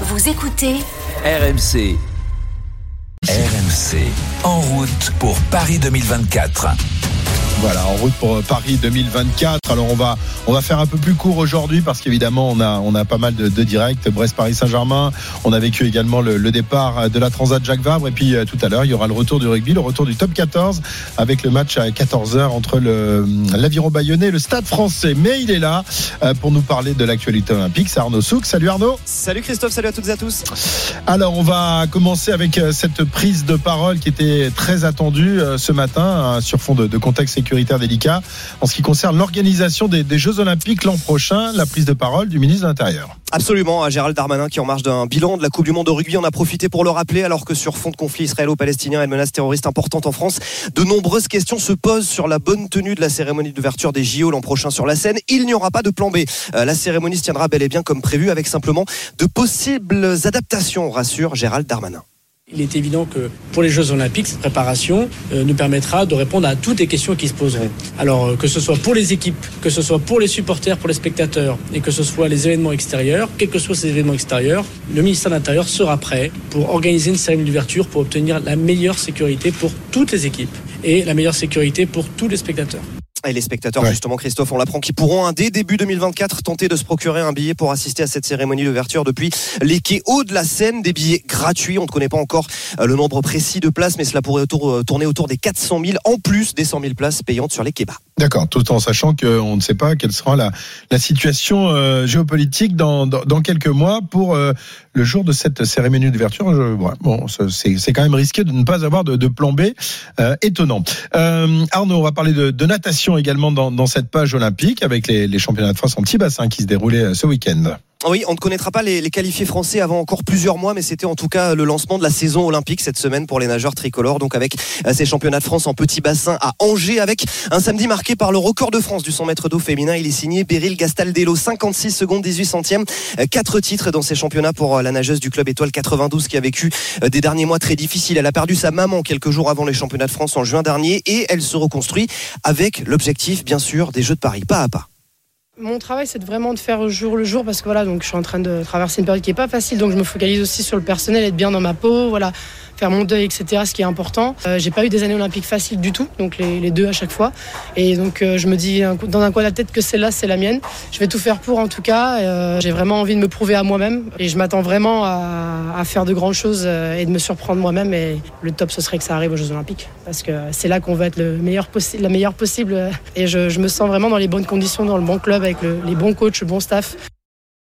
Vous écoutez RMC. RMC. En route pour Paris 2024. Voilà, en route pour Paris 2024. Alors on va on va faire un peu plus court aujourd'hui parce qu'évidemment on a on a pas mal de, de directs. Brest Paris Saint-Germain. On a vécu également le, le, départ de la Transat Jacques Vabre et puis euh, tout à l'heure il y aura le retour du rugby, le retour du top 14 avec le match à 14 h entre le l'Aviron Bayonnais et le Stade Français. Mais il est là euh, pour nous parler de l'actualité olympique. C'est Arnaud Souk. Salut Arnaud. Salut Christophe. Salut à toutes et à tous. Alors on va commencer avec euh, cette prise de parole qui était très attendue ce matin sur fond de, de contexte en ce qui concerne l'organisation des, Jeux Olympiques l'an prochain. La prise de parole du ministre de l'Intérieur. Absolument, Gérald Darmanin qui en marge d'un bilan de la Coupe du Monde de rugby en a profité pour le rappeler alors que sur fond de conflit israélo-palestinien et de menace terroriste importante en France, de nombreuses questions se posent sur la bonne tenue de la cérémonie d'ouverture des JO l'an prochain sur la scène. Il n'y aura pas de plan B. Euh, La cérémonie se tiendra bel et bien comme prévu avec simplement de possibles adaptations, rassure Gérald Darmanin. Il est évident que pour les Jeux Olympiques, cette préparation euh, nous permettra de répondre à toutes les questions qui se poseront. Alors euh, que ce soit pour les équipes, que ce soit pour les supporters, pour les spectateurs, et que ce soit les événements extérieurs, quels que soient ces événements extérieurs, le ministère de l'Intérieur sera prêt pour organiser une cérémonie d'ouverture pour obtenir la meilleure sécurité pour toutes les équipes et la meilleure sécurité pour tous les spectateurs. Et les spectateurs, ouais. justement, Christophe, on l'apprend, qui pourront, hein, dès début 2024, tenter de se procurer un billet pour assister à cette cérémonie d'ouverture depuis les quais hauts de la Seine. Des billets gratuits. On ne connaît pas encore euh, le nombre précis de places, mais cela pourrait autour, euh, tourner autour des 400 000, en plus des 100 000 places payantes sur les quais bas. D'accord, tout en sachant qu'on ne sait pas quelle sera la, la situation euh, géopolitique dans, dans, dans, quelques mois pour euh, le jour de cette cérémonie d'ouverture. Bon, c'est quand même risqué de ne pas avoir de, de plan B. Euh, étonnant. Arnaud, on va parler de, de natation également dans, dans, cette page olympique avec les, les championnats de France en petit bassin qui se déroulaient ce week-end. Oui, on ne connaîtra pas les, qualifiés français avant encore plusieurs mois, mais c'était en tout cas le lancement de la saison olympique cette semaine pour les nageurs tricolores. Donc avec ces championnats de France en petit bassin à Angers, avec un samedi marqué par le record de France du 100 mètres d'eau féminin. Il est signé Beryl Gastaldello, 56 secondes 18 centièmes, quatre titres dans ces championnats pour la nageuse du club étoile 92 qui a vécu des derniers mois très difficiles. Elle a perdu sa maman quelques jours avant les championnats de France en juin dernier et elle se reconstruit avec l'objectif bien sûr des Jeux de Paris, pas à pas. Mon travail, c'est vraiment de faire jour le jour parce que voilà, donc je suis en train de traverser une période qui est pas facile, donc je me focalise aussi sur le personnel, être bien dans ma peau, voilà, faire mon deuil, etc. Ce qui est important. Euh, j'ai pas eu des années olympiques faciles du tout, donc les, les deux à chaque fois, et donc euh, je me dis dans un coin de la tête que celle-là, c'est la mienne. Je vais tout faire pour, en tout cas. Euh, j'ai vraiment envie de me prouver à moi-même, et je m'attends vraiment à, à, faire de grandes choses et de me surprendre moi-même. Et le top, ce serait que ça arrive aux Jeux Olympiques, parce que c'est là qu'on va être le meilleur la meilleure possible. Et je, je me sens vraiment dans les bonnes conditions, dans le bon club avec le, les bons coachs, le bon staff.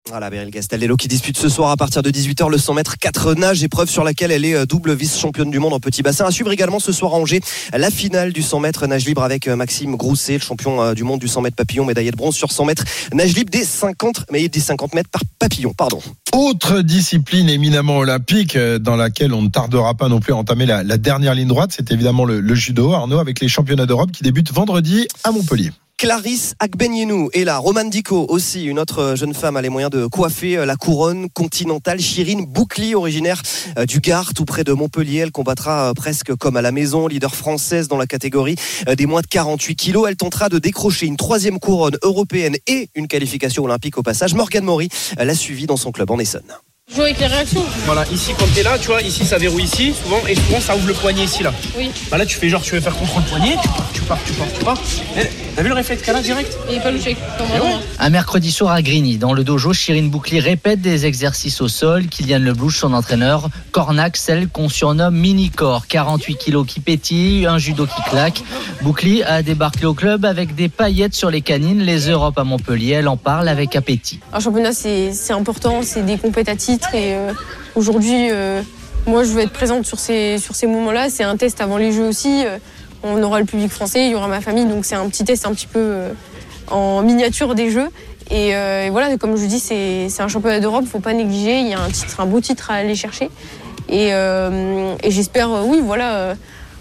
Voilà, Beryl Gastaldello qui dispute ce soir à partir de 18h le 100 mètres 4 nages, épreuve sur laquelle elle est double vice-championne du monde en petit bassin. À suivre également ce soir à Angers la finale du 100 mètres nage libre avec Maxime Grousset, champion du monde du 100 mètres papillon, médaillé de bronze sur 100 mètres nage libre des 50, mais des 50 mètres par papillon, pardon. Autre discipline éminemment olympique dans laquelle on ne tardera pas non plus à entamer la, dernière ligne droite, c'est évidemment le judo, Arnaud, avec les championnats d'Europe qui débutent vendredi à Montpellier. Clarisse Agbenienou et là, Roman Dico aussi, une autre jeune femme a les moyens de coiffer la couronne continentale. Chirine Boucli, originaire du Gard, tout près de Montpellier. Elle combattra presque comme à la maison, leader française dans la catégorie des moins de 48 kilos. Elle tentera de décrocher une troisième couronne européenne et une qualification olympique au passage. Morgane Maury l'a suivi dans son club en Essonne. Jouer avec les réactions. Voilà, ici quand t'es là, tu vois, ici ça verrouille ici, souvent, et souvent ça ouvre le poignet ici là. Oui. Bah là tu fais genre tu veux faire contrôle poignet, tu pars, tu pars, tu pars, tu pars. T'as vu le réflexe qu'elle a direct? Il est pas louché. Ouais. Un mercredi soir à Grigny, dans le dojo, Chirine Boucli répète des exercices au sol. Kylian Leblouche, son entraîneur, Cornac, celle qu'on surnomme mini-corps. 48 kilos qui pétillent, un judo qui claque. Boucli a débarqué au club avec des paillettes sur les canines. Les Europes à Montpellier, elle en parle avec appétit. Un championnat, c'est important, c'est des compétitions à et euh, aujourd'hui, euh, moi je veux être présente sur ces, sur ces moments-là. C'est un test avant les Jeux aussi. Euh, on aura le public français, il y aura ma famille, donc c'est un petit test un petit peu en miniature des Jeux. Et, voilà, comme je dis, c'est un championnat d'Europe, faut pas négliger. Il y a un titre, un beau titre à aller chercher. Et j'espère, oui, voilà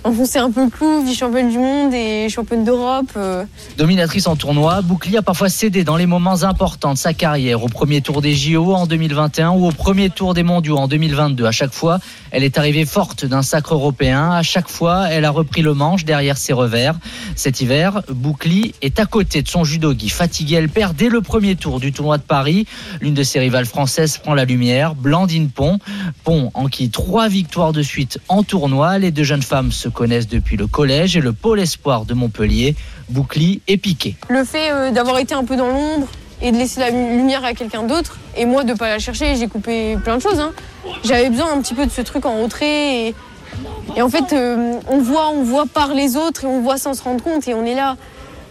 enfoncer un peu le clou, vice-championne du monde et championne d'Europe. euh. Dominatrice en tournoi, Bouclier a parfois cédé dans les moments importants de sa carrière, au premier tour des JO en 2021 ou au premier tour des mondiaux en 2022. À chaque fois, elle est arrivée forte d'un sacre européen. À chaque fois, elle a repris le manche derrière ses revers. Cet hiver, Bouclier est à côté de son judogi. Fatiguée, elle perd dès le premier tour du tournoi de Paris. L'une de ses rivales françaises prend la lumière, Blandine Pont. Pont en qui trois victoires de suite en tournoi. Les deux jeunes femmes se connaissent depuis le collège et le pôle espoir de Montpellier. Bouclier et Piqué. Le fait euh, d'avoir été un peu dans l'ombre et de laisser la lumière à quelqu'un d'autre, et moi de pas la chercher, j'ai coupé plein de choses. hein. J'avais besoin un petit peu de ce truc en retrait. Et, en fait, euh, on voit, on voit par les autres et on voit sans se rendre compte. Et on est là.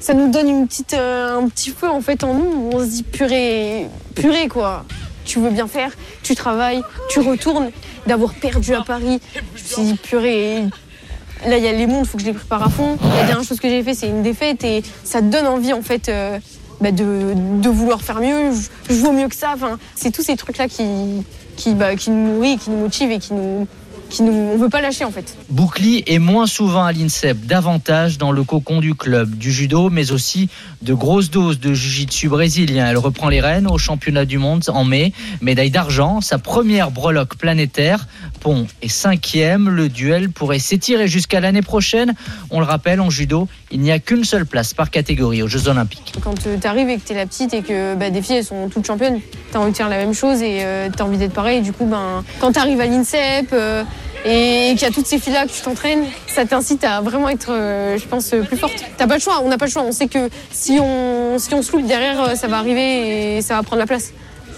Ça nous donne une petite, euh, un petit feu en fait en nous. On se dit purée, purée quoi. Tu veux bien faire, tu travailles, tu retournes. D'avoir perdu à Paris, je me suis dit purée. Là, il y a les mondes, il faut que je les prépare à fond. La dernière chose que j'ai fait, c'est une défaite et ça te donne envie, en fait, euh, bah, de, vouloir faire mieux. Je, je mieux que ça. Enfin, c'est tous ces trucs-là qui, qui, bah, qui nous nous motivent et qui nous, qui nous, on veut pas lâcher, en fait. Bouclier est moins souvent à l'INSEP, davantage dans le cocon du club, du judo, mais aussi de grosses doses de jiu-jitsu brésilien. Elle reprend les rênes au championnat du monde en mai, médaille d'argent, sa première breloque planétaire. Pont est cinquième, le duel pourrait s'étirer jusqu'à l'année prochaine. On le rappelle, en judo, il n'y a qu'une seule place par catégorie aux Jeux Olympiques. Quand tu arrives et que tu es la petite et que bah, des filles, elles sont toutes championnes, tu as envie de faire la même chose et tu as envie d'être pareil. Du coup, ben, quand tu arrives à l'INSEP euh, et qu'il y a toutes ces filles-là que tu t'entraînes, ça t'incite à vraiment être, euh, je pense, euh, plus forte. T'as pas le choix, on n'a pas le choix. On sait que si on, si on se loupe derrière, euh, ça va arriver et ça va prendre la place.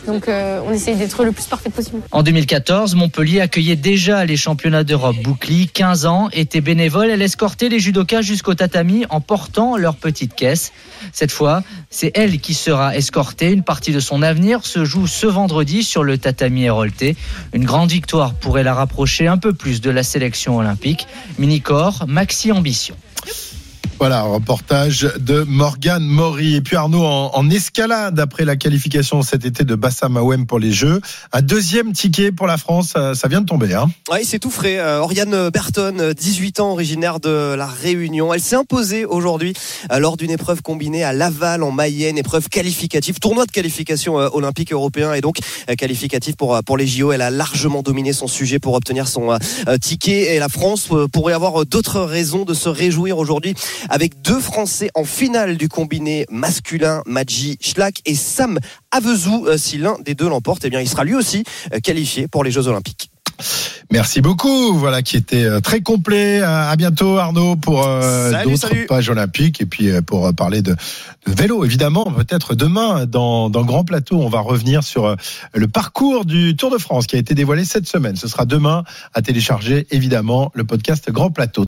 Donc euh, on essaye d'être le plus parfait possible. En 2014, Montpellier accueillait déjà les championnats d'Europe. Bouclier, 15 ans, était bénévole. Elle escortait les judokas jusqu'au tatami en portant leur petite caisse. Cette fois, c'est elle qui sera escortée. Une partie de son avenir se joue ce vendredi sur le tatami Hérolté. Une grande victoire pourrait la rapprocher un peu plus de la sélection olympique. Mini-corps, maxi ambition. Voilà, un reportage de Morgane Maury. Et puis Arnaud, en, escalade après la qualification cet été de Bassam Awem pour les Jeux. Un deuxième ticket pour la France, ça, vient de tomber. Hein. Oui, c'est tout frais. Euh, Oriane Berton, 18 ans, originaire de la Réunion. Elle s'est imposée aujourd'hui euh, lors d'une épreuve combinée à Laval en Mayenne, épreuve qualificative, tournoi de qualification euh, olympique européen et donc euh, qualificatif pour, euh, pour les JO. Elle a largement dominé son sujet pour obtenir son euh, euh, ticket et la France euh, pourrait avoir euh, d'autres raisons de se réjouir aujourd'hui avec deux Français en finale du combiné masculin, Madji Schlack et Sam Avezou. Euh, Si l'un des deux l'emporte, eh bien, il sera lui aussi euh, qualifié pour les Jeux Olympiques. Merci beaucoup. Voilà qui était euh, très complet. À bientôt Arnaud pour euh, d'autres pages olympiques et puis pour parler de, de vélo évidemment. Peut-être demain dans, dans Grand Plateau, on va revenir sur le parcours du Tour de France qui a été dévoilé cette semaine. Ce sera demain à télécharger évidemment le podcast Grand Plateau.